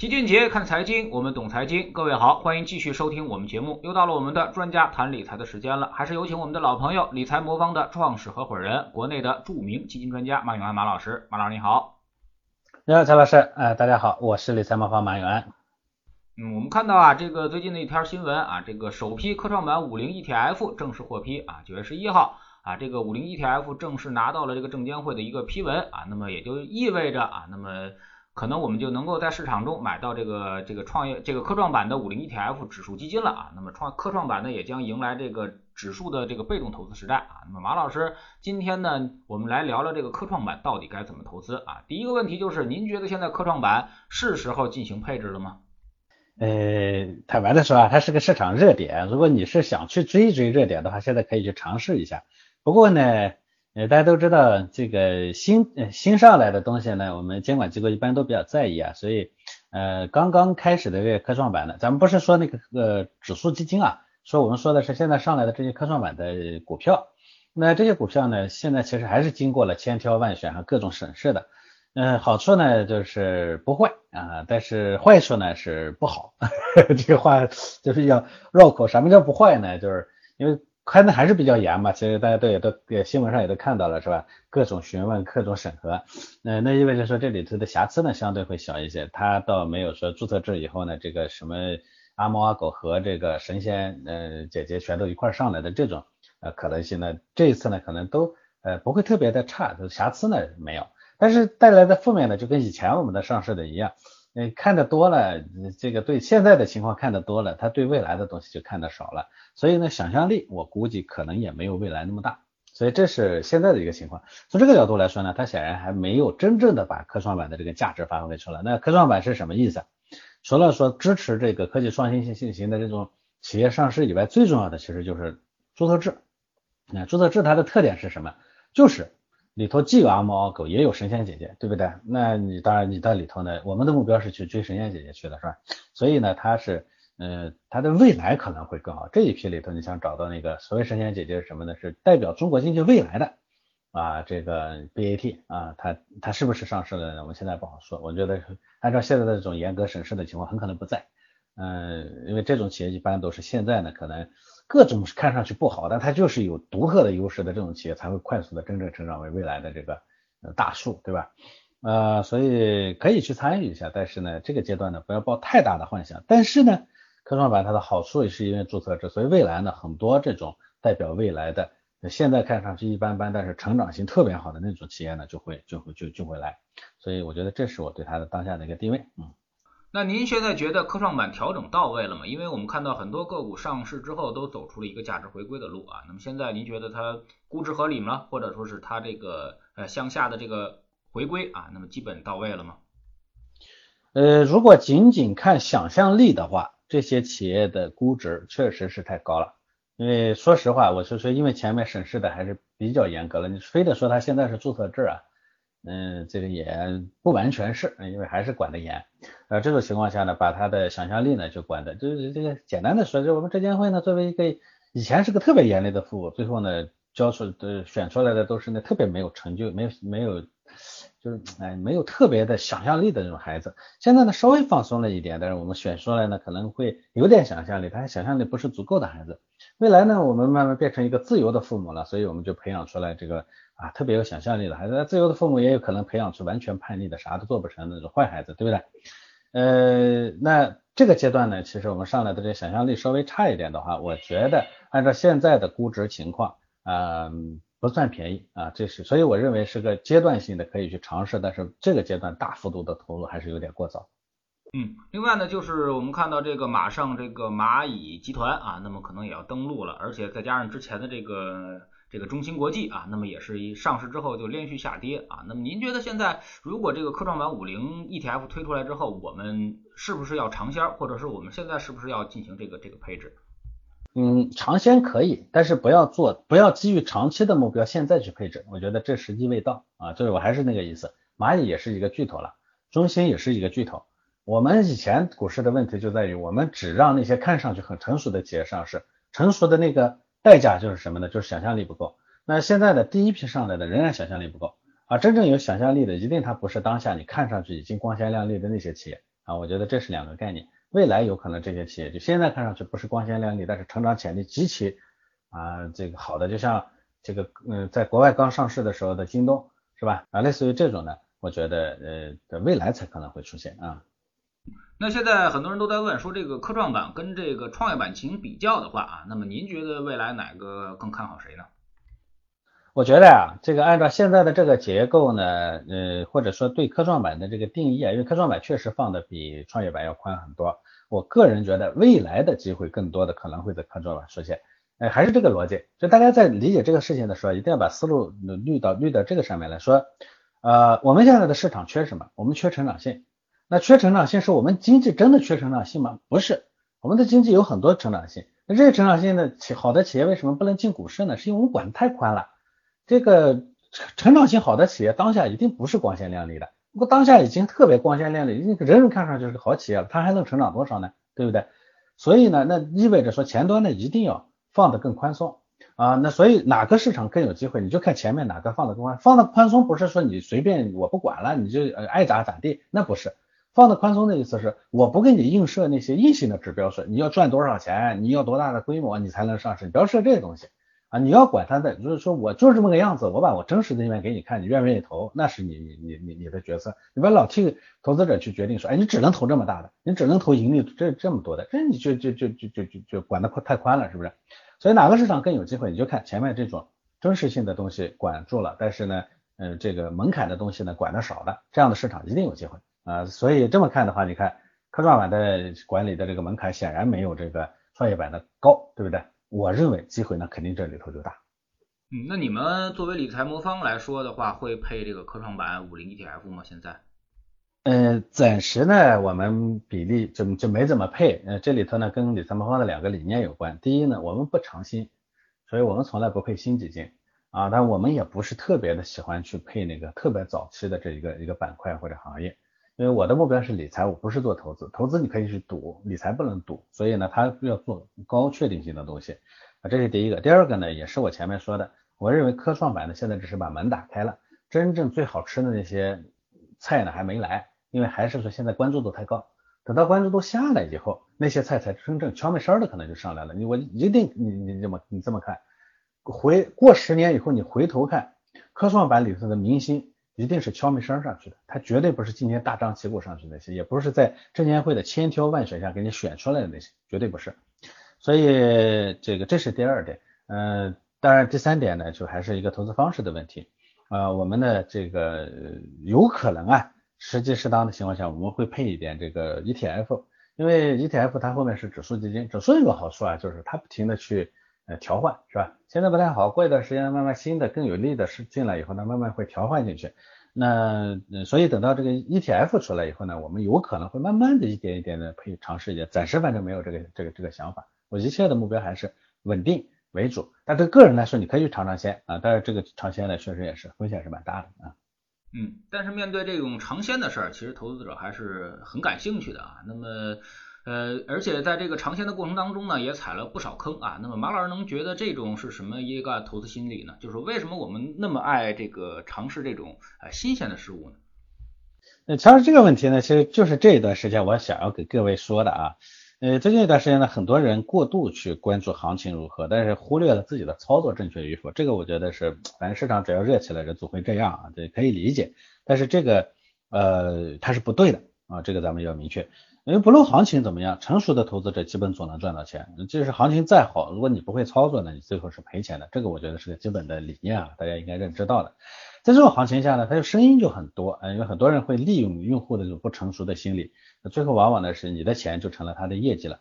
齐俊杰看财经，我们懂财经。各位好，欢迎继续收听我们节目。又到了我们的专家谈理财的时间了，还是有请我们的老朋友，理财魔方的创始合伙人，国内的著名基金专家马永安马老师。马老师你好。你好，曹老师。呃，大家好，我是理财魔方马永安。嗯，我们看到啊，这个最近的一条新闻啊，这个首批科创板五零 ETF 正式获批啊，九月十一号啊，这个五零 ETF 正式拿到了这个证监会的一个批文啊，那么也就意味着啊，那么。可能我们就能够在市场中买到这个这个创业这个科创板的五零 ETF 指数基金了啊。那么创科创板呢也将迎来这个指数的这个被动投资时代啊。那么马老师今天呢我们来聊聊这个科创板到底该怎么投资啊。第一个问题就是您觉得现在科创板是时候进行配置了吗？呃，坦白的说啊，它是个市场热点，如果你是想去追一追热点的话，现在可以去尝试一下。不过呢。大家都知道这个新新上来的东西呢，我们监管机构一般都比较在意啊，所以呃刚刚开始的这个科创板呢，咱们不是说那个呃指数基金啊，说我们说的是现在上来的这些科创板的股票，那这些股票呢，现在其实还是经过了千挑万选和各种审视的，嗯，好处呢就是不坏啊，但是坏处呢是不好，这个话就是要绕口，什么叫不坏呢？就是因为。看的还是比较严嘛，其实大家都也都新闻上也都看到了是吧？各种询问，各种审核，那那意味着说这里头的瑕疵呢相对会小一些。它倒没有说注册制以后呢，这个什么阿猫阿狗和这个神仙呃姐姐全都一块上来的这种呃可能性呢，这一次呢可能都呃不会特别的差，瑕疵呢没有，但是带来的负面呢就跟以前我们的上市的一样。你，看的多了，这个对现在的情况看的多了，他对未来的东西就看的少了，所以呢，想象力我估计可能也没有未来那么大，所以这是现在的一个情况。从这个角度来说呢，它显然还没有真正的把科创板的这个价值发挥出来。那科创板是什么意思？除了说支持这个科技创新性型的这种企业上市以外，最重要的其实就是注册制。那注册制它的特点是什么？就是。里头既有阿猫阿狗，也有神仙姐姐，对不对？那你当然你在里头呢，我们的目标是去追神仙姐姐去的，是吧？所以呢，它是，呃，它的未来可能会更好。这一批里头，你想找到那个所谓神仙姐姐是什么呢？是代表中国经济未来的啊，这个 BAT 啊，它它是不是上市了呢？我们现在不好说。我觉得按照现在的这种严格审视的情况，很可能不在。嗯，因为这种企业一般都是现在呢，可能。各种看上去不好，但它就是有独特的优势的这种企业才会快速的真正成长为未来的这个大树，对吧？呃，所以可以去参与一下，但是呢，这个阶段呢不要抱太大的幻想。但是呢，科创板它的好处也是因为注册制，所以未来呢很多这种代表未来的现在看上去一般般，但是成长性特别好的那种企业呢就会就会就就会来。所以我觉得这是我对它的当下的一个定位，嗯。那您现在觉得科创板调整到位了吗？因为我们看到很多个股上市之后都走出了一个价值回归的路啊。那么现在您觉得它估值合理吗？或者说是它这个呃向下的这个回归啊，那么基本到位了吗？呃，如果仅仅看想象力的话，这些企业的估值确实是太高了。因为说实话，我是说，因为前面审视的还是比较严格了，你非得说它现在是注册制啊。嗯，这个也不完全是，因为还是管得严。呃，这种情况下呢，把他的想象力呢就管的，就是这个简单的说，就我们证监会呢作为一个以前是个特别严厉的父母，最后呢教出的选出来的都是那特别没有成就、没有没有就是哎没有特别的想象力的那种孩子。现在呢稍微放松了一点，但是我们选出来呢可能会有点想象力，但是想象力不是足够的孩子。未来呢我们慢慢变成一个自由的父母了，所以我们就培养出来这个。啊，特别有想象力的孩子，自由的父母也有可能培养出完全叛逆的、啥都做不成的那种坏孩子，对不对？呃，那这个阶段呢，其实我们上来的这想象力稍微差一点的话，我觉得按照现在的估值情况，嗯，不算便宜啊，这是，所以我认为是个阶段性的可以去尝试，但是这个阶段大幅度的投入还是有点过早。嗯，另外呢，就是我们看到这个马上这个蚂蚁集团啊，那么可能也要登陆了，而且再加上之前的这个。这个中芯国际啊，那么也是一上市之后就连续下跌啊。那么您觉得现在如果这个科创板五零 ETF 推出来之后，我们是不是要尝鲜，或者是我们现在是不是要进行这个这个配置？嗯，尝鲜可以，但是不要做，不要基于长期的目标现在去配置，我觉得这时机未到啊。就是我还是那个意思，蚂蚁也是一个巨头了，中芯也是一个巨头。我们以前股市的问题就在于，我们只让那些看上去很成熟的企业上市，成熟的那个。代价就是什么呢？就是想象力不够。那现在的第一批上来的仍然想象力不够啊！真正有想象力的，一定它不是当下你看上去已经光鲜亮丽的那些企业，啊，我觉得这是两个概念。未来有可能这些企业就现在看上去不是光鲜亮丽，但是成长潜力极其啊这个好的，就像这个嗯在国外刚上市的时候的京东是吧？啊，类似于这种呢，我觉得呃的未来才可能会出现啊。那现在很多人都在问说，这个科创板跟这个创业板进行比较的话啊，那么您觉得未来哪个更看好谁呢？我觉得呀，这个按照现在的这个结构呢，呃，或者说对科创板的这个定义啊，因为科创板确实放的比创业板要宽很多。我个人觉得未来的机会更多的可能会在科创板出现。哎，还是这个逻辑，就大家在理解这个事情的时候，一定要把思路捋到捋到这个上面来说。呃，我们现在的市场缺什么？我们缺成长性。那缺成长性是我们经济真的缺成长性吗？不是，我们的经济有很多成长性。那这些成长性的企好的企业为什么不能进股市呢？是因为我们管的太宽了。这个成长性好的企业，当下一定不是光鲜亮丽的。如果当下已经特别光鲜亮丽，人人看上去是好企业了，它还能成长多少呢？对不对？所以呢，那意味着说前端呢一定要放得更宽松啊。那所以哪个市场更有机会，你就看前面哪个放得更宽。放的宽松不是说你随便我不管了，你就爱咋咋地，那不是。放的宽松的意思是，我不给你映射那些硬性的指标，是你要赚多少钱，你要多大的规模，你才能上市，你不要设这些东西。啊，你要管他的，就是说我就是这么个样子，我把我真实的一面给你看，你愿不愿意投，那是你你你你的角色，你不要老替投资者去决定说，哎，你只能投这么大的，你只能投盈利这这么多的，这你就就就就就就就管的太宽了，是不是？所以哪个市场更有机会，你就看前面这种真实性的东西管住了，但是呢，嗯，这个门槛的东西呢管的少了，这样的市场一定有机会啊。所以这么看的话，你看科创板的管理的这个门槛显然没有这个创业板的高，对不对？我认为机会呢，肯定这里头就大。嗯，那你们作为理财魔方来说的话，会配这个科创板五零 ETF 吗？现在？嗯，暂时呢，我们比例就就没怎么配。呃，这里头呢，跟理财魔方的两个理念有关。第一呢，我们不长新，所以我们从来不配新基金啊。但我们也不是特别的喜欢去配那个特别早期的这一个一个板块或者行业。因为我的目标是理财，我不是做投资。投资你可以去赌，理财不能赌。所以呢，它要做高确定性的东西啊，这是第一个。第二个呢，也是我前面说的，我认为科创板呢现在只是把门打开了，真正最好吃的那些菜呢还没来，因为还是说现在关注度太高。等到关注度下来以后，那些菜才真正悄没声的可能就上来了。你我一定你你这么你这么看，回过十年以后你回头看科创板里头的明星。一定是敲门声上去的，它绝对不是今天大张旗鼓上去那些，也不是在证监会的千挑万选下给你选出来的那些，绝对不是。所以这个这是第二点，嗯，当然第三点呢，就还是一个投资方式的问题。啊，我们的这个有可能啊，时机适当的情况下，我们会配一点这个 ETF，因为 ETF 它后面是指数基金，指数有个好处啊，就是它不停的去。呃，调换是吧？现在不太好，过一段时间慢慢新的更有利的是进来以后呢，慢慢会调换进去。那所以等到这个 ETF 出来以后呢，我们有可能会慢慢的一点一点的可以尝试一点。暂时反正没有这个这个这个想法。我一切的目标还是稳定为主。但对个人来说，你可以去尝尝鲜啊，但是这个尝鲜呢，确实也是风险是蛮大的啊。嗯，但是面对这种尝鲜的事儿，其实投资者还是很感兴趣的啊。那么。呃，而且在这个尝鲜的过程当中呢，也踩了不少坑啊。那么马老师能觉得这种是什么一个投资心理呢？就是为什么我们那么爱这个尝试这种呃新鲜的事物呢？那其实这个问题呢，其实就是这一段时间我想要给各位说的啊。呃，最近一段时间呢，很多人过度去关注行情如何，但是忽略了自己的操作正确与否。这个我觉得是，反正市场只要热起来，人总会这样啊，这可以理解。但是这个呃，它是不对的啊，这个咱们要明确。因为不论行情怎么样，成熟的投资者基本总能赚到钱。即使行情再好，如果你不会操作呢，你最后是赔钱的。这个我觉得是个基本的理念啊，大家应该认知到的。在这种行情下呢，它的声音就很多，嗯，有很多人会利用用户的这种不成熟的心理，那最后往往呢是你的钱就成了他的业绩了。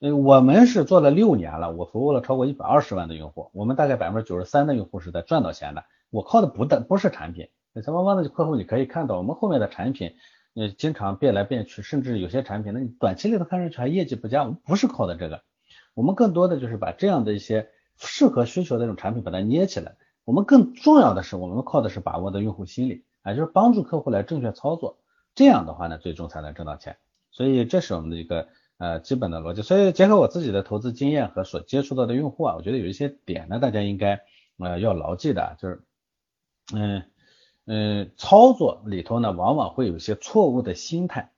嗯，我们是做了六年了，我服务了超过一百二十万的用户，我们大概百分之九十三的用户是在赚到钱的。我靠的不但不是产品，那咱们方的客户你可以看到我们后面的产品。呃，经常变来变去，甚至有些产品，那你短期里头看上去还业绩不佳，我们不是靠的这个，我们更多的就是把这样的一些适合需求的这种产品把它捏起来。我们更重要的是，我们靠的是把握的用户心理，啊，就是帮助客户来正确操作，这样的话呢，最终才能挣到钱。所以这是我们的一个呃基本的逻辑。所以结合我自己的投资经验和所接触到的用户啊，我觉得有一些点呢，大家应该呃要牢记的，就是嗯。嗯，操作里头呢，往往会有一些错误的心态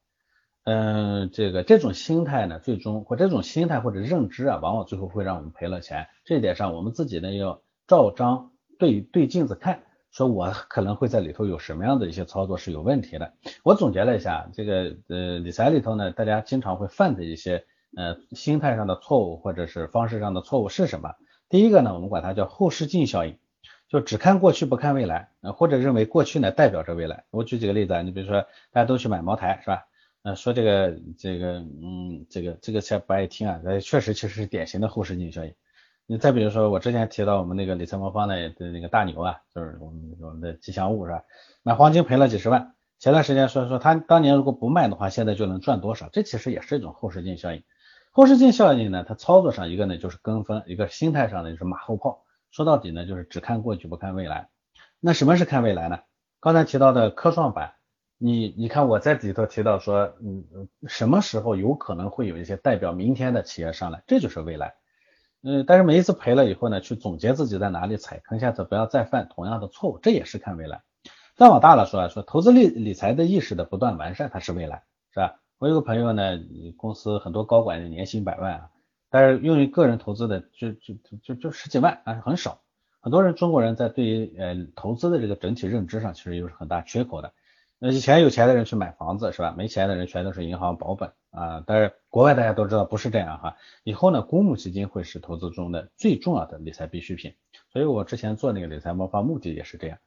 嗯，这个这种心态呢，最终或这种心态或者认知啊，往往最后会让我们赔了钱。这一点上，我们自己呢要照章对对镜子看，说我可能会在里头有什么样的一些操作是有问题的。我总结了一下，这个呃理财里头呢，大家经常会犯的一些呃心态上的错误或者是方式上的错误是什么？第一个呢，我们管它叫后视镜效应，就只看过去不看未来，或者认为过去呢代表着未来。我举几个例子啊，你比如说大家都去买茅台是吧？呃，说这个这个，嗯，这个这个才不爱听啊，那确实其实是典型的后视镜效应。你再比如说，我之前提到我们那个理财魔方的的那个大牛啊，就是我们我们的吉祥物是吧？买黄金赔了几十万，前段时间说说他当年如果不卖的话，现在就能赚多少？这其实也是一种后视镜效应。后视镜效应呢，它操作上一个呢就是跟风，一个心态上呢就是马后炮。说到底呢，就是只看过去不看未来。那什么是看未来呢？刚才提到的科创板。你你看我在里头提到说，嗯，什么时候有可能会有一些代表明天的企业上来，这就是未来。嗯，但是每一次赔了以后呢，去总结自己在哪里踩坑，下次不要再犯同样的错误，这也是看未来。再往大了说啊，说投资理理财的意识的不断完善，它是未来，是吧？我有个朋友呢，公司很多高管年薪百万啊，但是用于个人投资的就就就就十几万啊，很少。很多人中国人在对于呃投资的这个整体认知上，其实又是很大缺口的。那以前有钱的人去买房子是吧？没钱的人全都是银行保本啊。但是国外大家都知道不是这样哈。以后呢，公募基金会是投资中的最重要的理财必需品。所以我之前做那个理财魔方目的也是这样。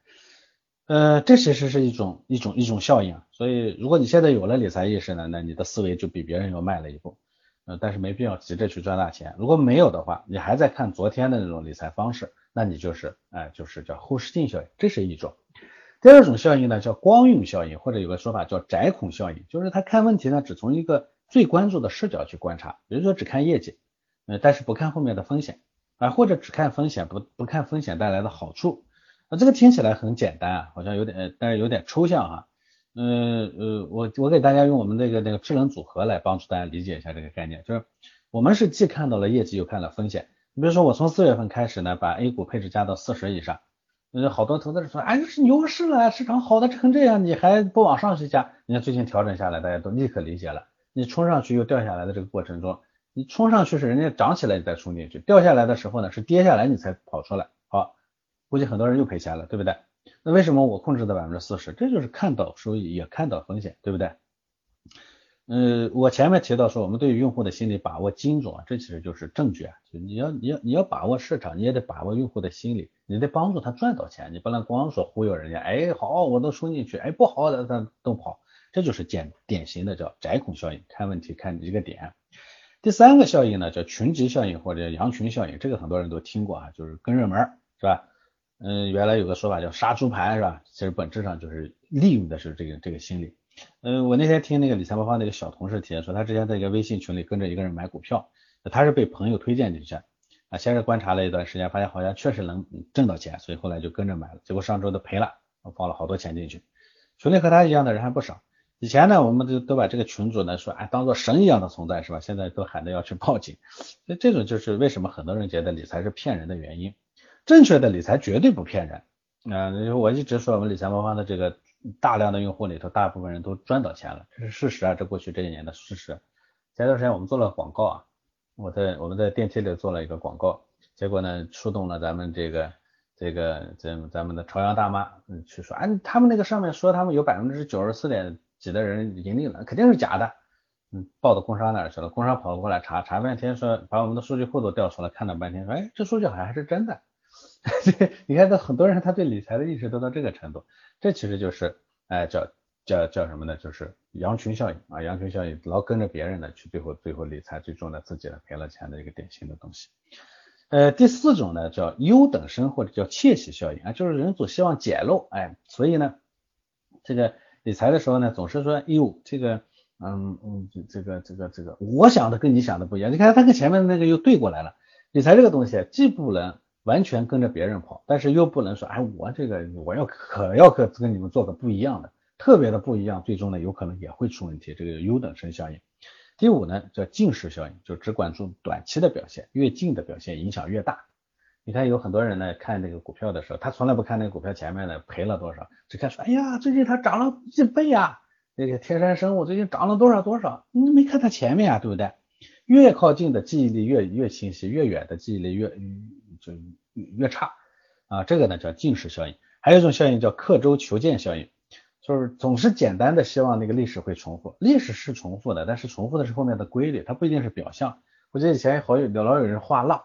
呃，这其实是一种一种一种效应。所以如果你现在有了理财意识呢，那你的思维就比别人要迈了一步。呃，但是没必要急着去赚大钱。如果没有的话，你还在看昨天的那种理财方式，那你就是哎，就是叫后视镜效应，这是一种。第二种效应呢，叫光晕效应，或者有个说法叫窄孔效应，就是他看问题呢，只从一个最关注的视角去观察，比如说只看业绩，呃，但是不看后面的风险啊，或者只看风险，不不看风险带来的好处。啊，这个听起来很简单啊，好像有点，但是有点抽象哈。呃，我我给大家用我们这个那个智能组合来帮助大家理解一下这个概念，就是我们是既看到了业绩，又看了风险。你比如说我从四月份开始呢，把 A 股配置加到四十以上。有好多投资者说，哎，是牛市了，市场好的成这样，你还不往上去加？你看最近调整下来，大家都立刻理解了。你冲上去又掉下来的这个过程中，你冲上去是人家涨起来你再冲进去，掉下来的时候呢是跌下来你才跑出来。好，估计很多人又赔钱了，对不对？那为什么我控制在百分之四十？这就是看到收益也看到风险，对不对？嗯，我前面提到说，我们对于用户的心理把握精准啊，这其实就是证据啊。就你要你要你要把握市场，你也得把握用户的心理，你得帮助他赚到钱，你不能光说忽悠人家。哎，好，我都冲进去，哎，不好的他都跑，这就是典典型的叫窄孔效应，看问题看一个点。第三个效应呢，叫群集效应或者羊群效应，这个很多人都听过啊，就是跟热门是吧？嗯，原来有个说法叫杀猪盘是吧？其实本质上就是利用的是这个这个心理。嗯，我那天听那个理财魔方那个小同事提说，他之前在一个微信群里跟着一个人买股票，他是被朋友推荐进去啊，先是观察了一段时间，发现好像确实能挣到钱，所以后来就跟着买了，结果上周都赔了，我放了好多钱进去。群里和他一样的人还不少，以前呢，我们都都把这个群主呢说，哎，当做神一样的存在是吧？现在都喊着要去报警，所以这种就是为什么很多人觉得理财是骗人的原因。正确的理财绝对不骗人，嗯，我一直说我们理财魔方的这个。大量的用户里头，大部分人都赚到钱了，这是事实啊，这过去这一年的事实。前段时间我们做了广告啊，我在我们在电梯里做了一个广告，结果呢触动了咱们这个这个咱咱们的朝阳大妈，嗯，去说，哎，他们那个上面说他们有百分之九十四点几的人盈利了，肯定是假的，嗯，报到工商那儿去了，工商跑过来查查半天，说把我们的数据库都调出来看了半天，说，哎，这数据好像还是真的。你看，这很多人他对理财的意识都到这个程度，这其实就是哎叫叫叫什么呢？就是羊群效应啊，羊群效应老跟着别人的去，最后最后理财最终呢自己呢赔了钱的一个典型的东西。呃，第四种呢叫优等生或者叫窃喜效应啊，就是人总希望捡漏，哎，所以呢这个理财的时候呢总是说，哎呦这个嗯嗯这个这个这个我想的跟你想的不一样，你看他跟前面那个又对过来了，理财这个东西既不能。完全跟着别人跑，但是又不能说，哎，我这个我要可要可跟你们做个不一样的，特别的不一样，最终呢有可能也会出问题。这个优等生效应。第五呢叫近视效应，就只关注短期的表现，越近的表现影响越大。你看有很多人呢看那个股票的时候，他从来不看那个股票前面的赔了多少，只看说，哎呀，最近它涨了一倍呀，那个天山生物最近涨了多少多少，你没看它前面啊，对不对？越靠近的记忆力越越清晰，越远的记忆力越就越差啊。这个呢叫近视效应。还有一种效应叫刻舟求剑效应，就是总是简单的希望那个历史会重复，历史是重复的，但是重复的是后面的规律，它不一定是表象。我记得以前好有老有人画浪，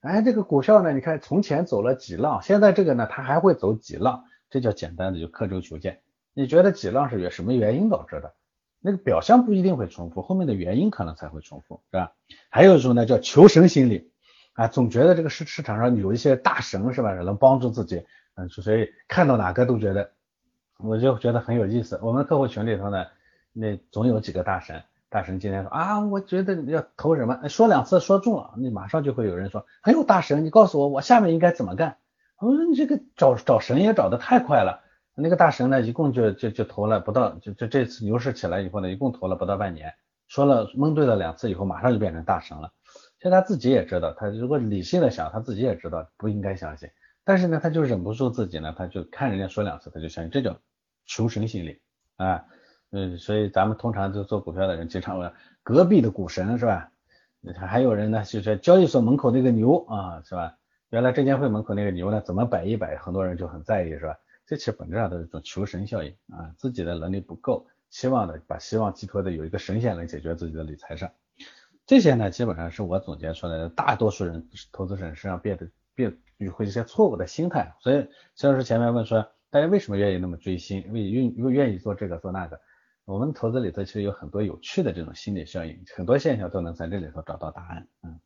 哎，这个股票呢，你看从前走了几浪，现在这个呢，它还会走几浪，这叫简单的就刻舟求剑。你觉得几浪是原什么原因导致的？那个表象不一定会重复，后面的原因可能才会重复，是吧？还有一种呢叫求神心理啊，总觉得这个市市场上有一些大神是吧，能帮助自己。嗯，所以看到哪个都觉得，我就觉得很有意思。我们客户群里头呢，那总有几个大神，大神今天说啊，我觉得要投什么，说两次说中了，你马上就会有人说，很有大神，你告诉我，我下面应该怎么干？我说你这个找找神也找得太快了。那个大神呢，一共就就就投了不到，就就这次牛市起来以后呢，一共投了不到半年，说了蒙对了两次以后，马上就变成大神了。其实他自己也知道，他如果理性的想，他自己也知道不应该相信。但是呢，他就忍不住自己呢，他就看人家说两次，他就相信，这叫求神心理啊。嗯，所以咱们通常就做股票的人经常问隔壁的股神是吧？还有人呢，就是交易所门口那个牛啊，是吧？原来证监会门口那个牛呢，怎么摆一摆，很多人就很在意是吧？这其实本质上都是一种求神效应啊，自己的能力不够，期望的把希望寄托的有一个神仙能解决自己的理财上。这些呢，基本上是我总结出来的，大多数人投资人身上变得变与。会一些错误的心态，所以肖老师前面问说，大家为什么愿意那么追星，为愿又愿意做这个做那个？我们投资里头其实有很多有趣的这种心理效应，很多现象都能在这里头找到答案。嗯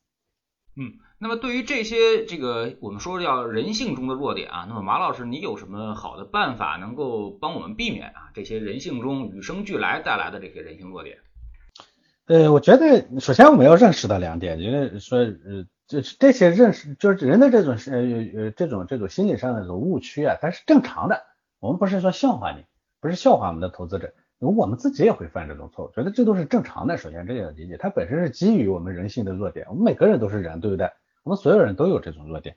嗯，那么对于这些这个我们说叫人性中的弱点啊，那么马老师你有什么好的办法能够帮我们避免啊这些人性中与生俱来带来的这些人性弱点？呃，我觉得首先我们要认识到两点，因为说呃。这这些认识就是人的这种呃呃这种这种心理上的这种误区啊，它是正常的。我们不是说笑话你，不是笑话我们的投资者，我们自己也会犯这种错误，觉得这都是正常的。首先这个要理解，它本身是基于我们人性的弱点。我们每个人都是人，对不对？我们所有人都有这种弱点。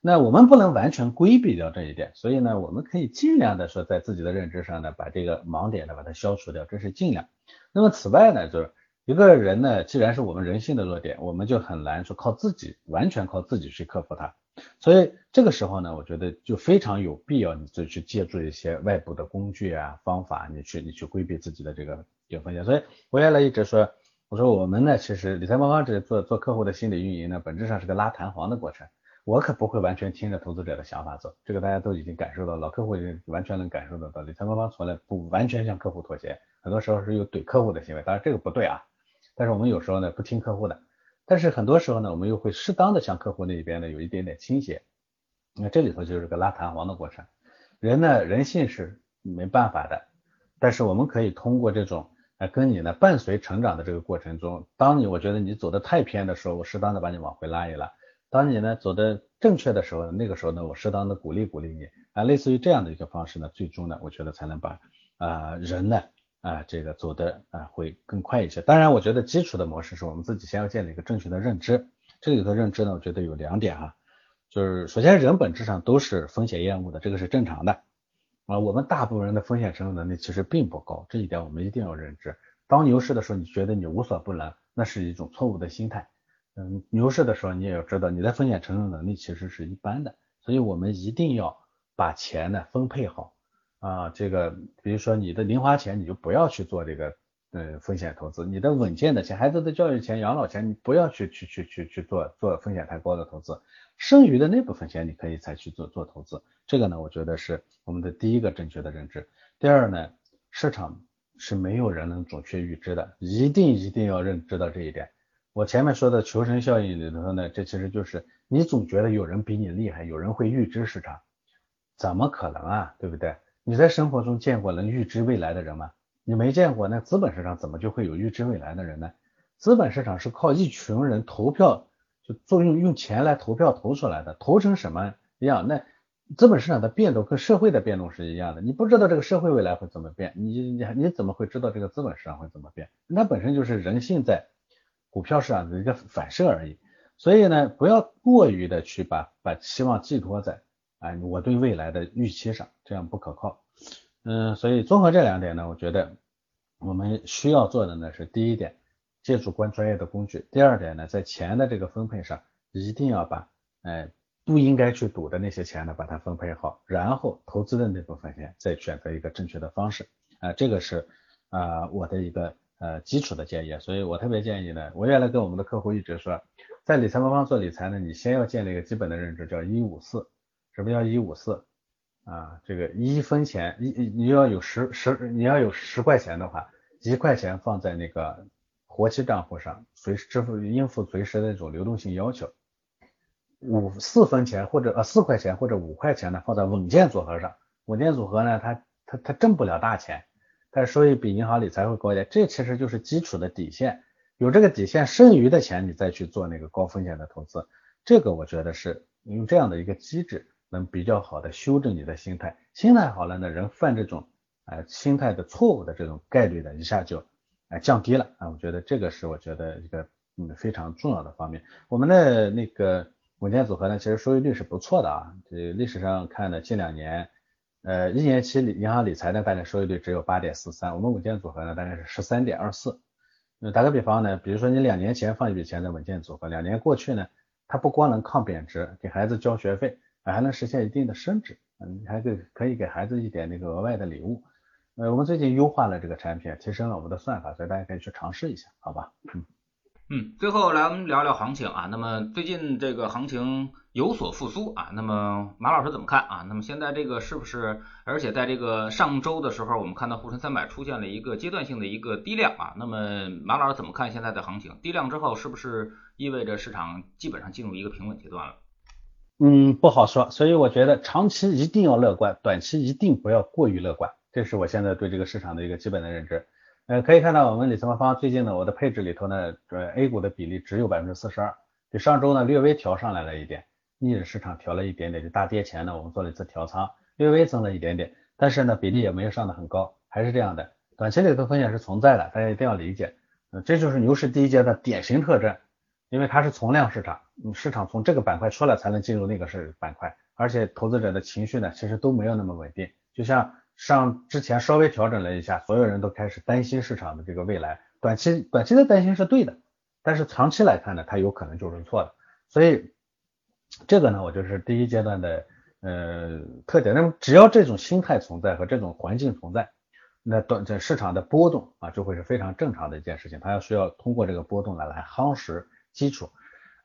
那我们不能完全规避掉这一点，所以呢，我们可以尽量的说在自己的认知上呢，把这个盲点呢把它消除掉，这是尽量。那么此外呢，就是。一个人呢，既然是我们人性的弱点，我们就很难说靠自己完全靠自己去克服它。所以这个时候呢，我觉得就非常有必要你就去借助一些外部的工具啊方法，你去你去规避自己的这个有风险。所以我原来一直说，我说我们呢，其实理财魔方这做做客户的心理运营呢，本质上是个拉弹簧的过程。我可不会完全听着投资者的想法走，这个大家都已经感受到，老客户也完全能感受得到，理财魔方从来不完全向客户妥协，很多时候是有怼客户的行为，当然这个不对啊。但是我们有时候呢不听客户的，但是很多时候呢我们又会适当的向客户那边呢有一点点倾斜，那这里头就是个拉弹簧的过程。人呢人性是没办法的，但是我们可以通过这种呃跟你呢伴随成长的这个过程中，当你我觉得你走的太偏的时候，我适当的把你往回拉一拉；当你呢走的正确的时候，那个时候呢我适当的鼓励鼓励你啊，类似于这样的一个方式呢，最终呢我觉得才能把啊人呢。啊，这个走的啊会更快一些。当然，我觉得基础的模式是我们自己先要建立一个正确的认知。这里头认知呢，我觉得有两点哈，就是首先人本质上都是风险厌恶的，这个是正常的啊。我们大部分人的风险承受能力其实并不高，这一点我们一定要认知。当牛市的时候，你觉得你无所不能，那是一种错误的心态。嗯，牛市的时候，你也要知道你的风险承受能力其实是一般的，所以我们一定要把钱呢分配好。啊，这个比如说你的零花钱，你就不要去做这个呃风险投资。你的稳健的钱，孩子的教育钱、养老钱，你不要去去去去去做做风险太高的投资。剩余的那部分钱，你可以才去做做投资。这个呢，我觉得是我们的第一个正确的认知。第二呢，市场是没有人能准确预知的，一定一定要认知到这一点。我前面说的求生效应里头呢，这其实就是你总觉得有人比你厉害，有人会预知市场，怎么可能啊？对不对？你在生活中见过能预知未来的人吗？你没见过，那资本市场怎么就会有预知未来的人呢？资本市场是靠一群人投票，就作用用钱来投票投出来的，投成什么样？那资本市场的变动跟社会的变动是一样的，你不知道这个社会未来会怎么变，你你你怎么会知道这个资本市场会怎么变？那本身就是人性在股票市场的一个反射而已。所以呢，不要过于的去把把期望寄托在。哎，我对未来的预期上，这样不可靠。嗯，所以综合这两点呢，我觉得我们需要做的呢是第一点，借助关专业的工具；第二点呢，在钱的这个分配上，一定要把，哎，不应该去赌的那些钱呢，把它分配好，然后投资的那部分钱再选择一个正确的方式，啊，这个是啊我的一个呃基础的建议，所以我特别建议呢，我原来跟我们的客户一直说，在理财魔方做理财呢，你先要建立一个基本的认知，叫一五四，什么叫一五四？啊，这个一分钱一你要有十十你要有十块钱的话，一块钱放在那个活期账户上，随时支付应付随时的那种流动性要求。五四分钱或者呃四块钱或者五块钱呢，放在稳健组合上。稳健组合呢，它它它挣不了大钱，但是收益比银行理财会高一点。这其实就是基础的底线，有这个底线，剩余的钱你再去做那个高风险的投资。这个我觉得是用这样的一个机制。能比较好的修正你的心态，心态好了呢，人犯这种呃心态的错误的这种概率呢，一下就呃降低了啊。我觉得这个是我觉得一个嗯非常重要的方面。我们的那个稳健组合呢，其实收益率是不错的啊。这历史上看呢，近两年呃一年期银行理财呢，大概收益率只有八点四三，我们稳健组合呢大概是十三点二四。那打个比方呢，比如说你两年前放一笔钱在稳健组合，两年过去呢，它不光能抗贬值，给孩子交学费。还能实现一定的升值，嗯，还可可以给孩子一点那个额外的礼物，呃，我们最近优化了这个产品，提升了我们的算法，所以大家可以去尝试一下，好吧？嗯嗯，最后来我们聊聊行情啊，那么最近这个行情有所复苏啊，那么马老师怎么看啊？那么现在这个是不是，而且在这个上周的时候，我们看到沪深三百出现了一个阶段性的一个低量啊，那么马老师怎么看现在的行情？低量之后是不是意味着市场基本上进入一个平稳阶段了？嗯，不好说，所以我觉得长期一定要乐观，短期一定不要过于乐观，这是我现在对这个市场的一个基本的认知。呃，可以看到我们理财魔方最近呢，我的配置里头呢，呃，A 股的比例只有百分之四十二，比上周呢略微调上来了一点，逆着市场调了一点点，就大跌前呢，我们做了一次调仓，略微增了一点点，但是呢，比例也没有上的很高，还是这样的，短期里头风险是存在的，大家一定要理解，呃，这就是牛市第一阶段典型特征。因为它是从量市场，市场从这个板块出来才能进入那个是板块，而且投资者的情绪呢，其实都没有那么稳定。就像上之前稍微调整了一下，所有人都开始担心市场的这个未来，短期短期的担心是对的，但是长期来看呢，它有可能就是错的。所以这个呢，我就是第一阶段的呃特点。那么只要这种心态存在和这种环境存在，那短这市场的波动啊，就会是非常正常的一件事情。它要需要通过这个波动呢来夯实。基础，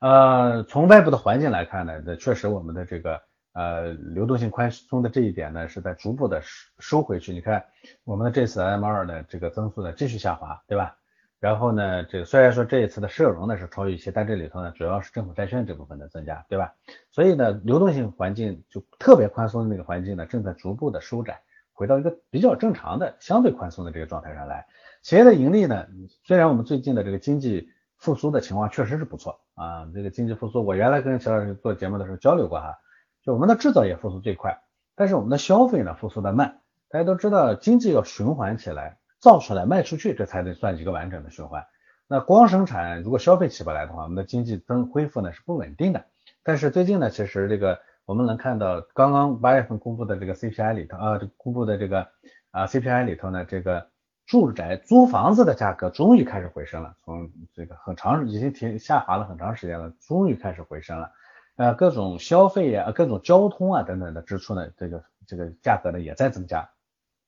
呃，从外部的环境来看呢，这确实我们的这个呃流动性宽松的这一点呢，是在逐步的收收回去。你看我们的这次 M 二的这个增速呢继续下滑，对吧？然后呢，这个虽然说这一次的社融呢是超预期，但这里头呢主要是政府债券这部分的增加，对吧？所以呢，流动性环境就特别宽松的那个环境呢，正在逐步的收窄，回到一个比较正常的相对宽松的这个状态上来。企业的盈利呢，虽然我们最近的这个经济复苏的情况确实是不错啊，这个经济复苏，我原来跟乔老师做节目的时候交流过哈，就我们的制造业复苏最快，但是我们的消费呢复苏的慢。大家都知道，经济要循环起来，造出来卖出去，这才能算一个完整的循环。那光生产，如果消费起不来的话，我们的经济增恢复呢是不稳定的。但是最近呢，其实这个我们能看到，刚刚八月份公布的这个 CPI 里头啊，公布的这个啊 CPI 里头呢，这个。住宅租房子的价格终于开始回升了，从这个很长已经停下滑了很长时间了，终于开始回升了。呃，各种消费呀、各种交通啊等等的支出呢，这个这个价格呢也在增加。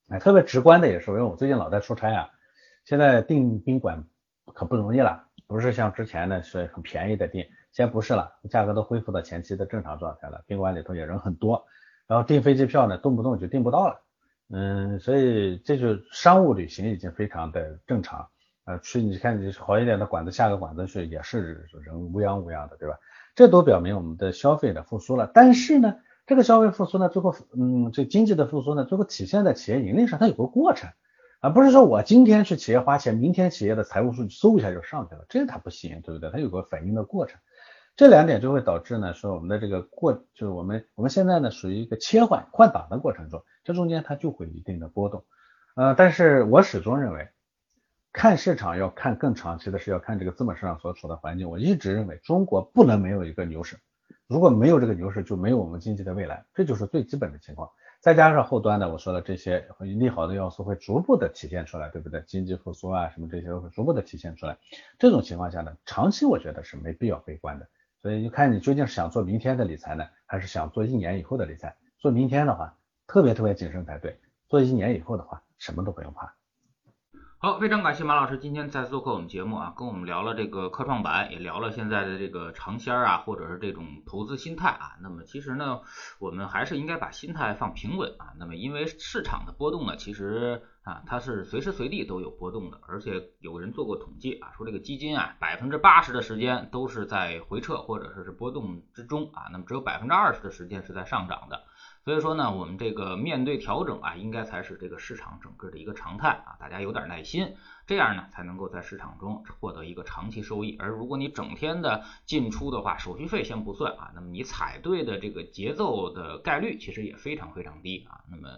哎，特别直观的也是，因为我最近老在出差啊，现在订宾馆可不容易了，不是像之前呢是很便宜的订，现在不是了，价格都恢复到前期的正常状态了，宾馆里头也人很多，然后订飞机票呢动不动就订不到了。嗯，所以这就商务旅行已经非常的正常，呃，去你看你好一点的馆子下个馆子去也是人乌泱乌泱的，对吧？这都表明我们的消费的复苏了。但是呢，这个消费复苏呢，最后嗯，这经济的复苏呢，最后体现在企业盈利上，它有个过程，而不是说我今天去企业花钱，明天企业的财务数据嗖一下就上去了，这它不行，对不对？它有个反应的过程。这两点就会导致呢，说我们的这个过，就是我们我们现在呢属于一个切换换挡的过程中，这中间它就会一定的波动，呃，但是我始终认为，看市场要看更长期的是要看这个资本市场所处的环境。我一直认为中国不能没有一个牛市，如果没有这个牛市，就没有我们经济的未来，这就是最基本的情况。再加上后端的我说的这些利好的要素会逐步的体现出来，对不对？经济复苏啊什么这些会逐步的体现出来。这种情况下呢，长期我觉得是没必要悲观的。所以就看你究竟是想做明天的理财呢，还是想做一年以后的理财？做明天的话，特别特别谨慎才对；做一年以后的话，什么都不用怕。好，非常感谢马老师今天再次做客我们节目啊，跟我们聊了这个科创板，也聊了现在的这个尝鲜啊，或者是这种投资心态啊。那么其实呢，我们还是应该把心态放平稳啊。那么因为市场的波动呢，其实啊它是随时随地都有波动的，而且有人做过统计啊，说这个基金啊百分之八十的时间都是在回撤或者说是波动之中啊，那么只有百分之二十的时间是在上涨的。所以说呢，我们这个面对调整啊，应该才是这个市场整个的一个常态啊，大家有点耐心，这样呢才能够在市场中获得一个长期收益。而如果你整天的进出的话，手续费先不算啊，那么你踩对的这个节奏的概率其实也非常非常低啊。那么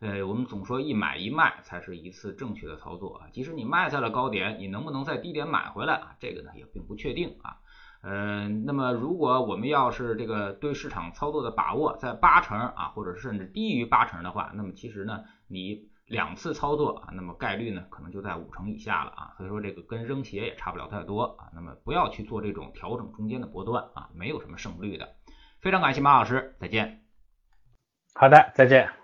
呃，我们总说一买一卖才是一次正确的操作啊，即使你卖在了高点，你能不能在低点买回来啊？这个呢也并不确定啊。呃，那么如果我们要是这个对市场操作的把握在八成啊，或者甚至低于八成的话，那么其实呢，你两次操作啊，那么概率呢可能就在五成以下了啊。所以说这个跟扔鞋也差不了太多啊。那么不要去做这种调整中间的波段啊，没有什么胜率的。非常感谢马老师，再见。好的，再见。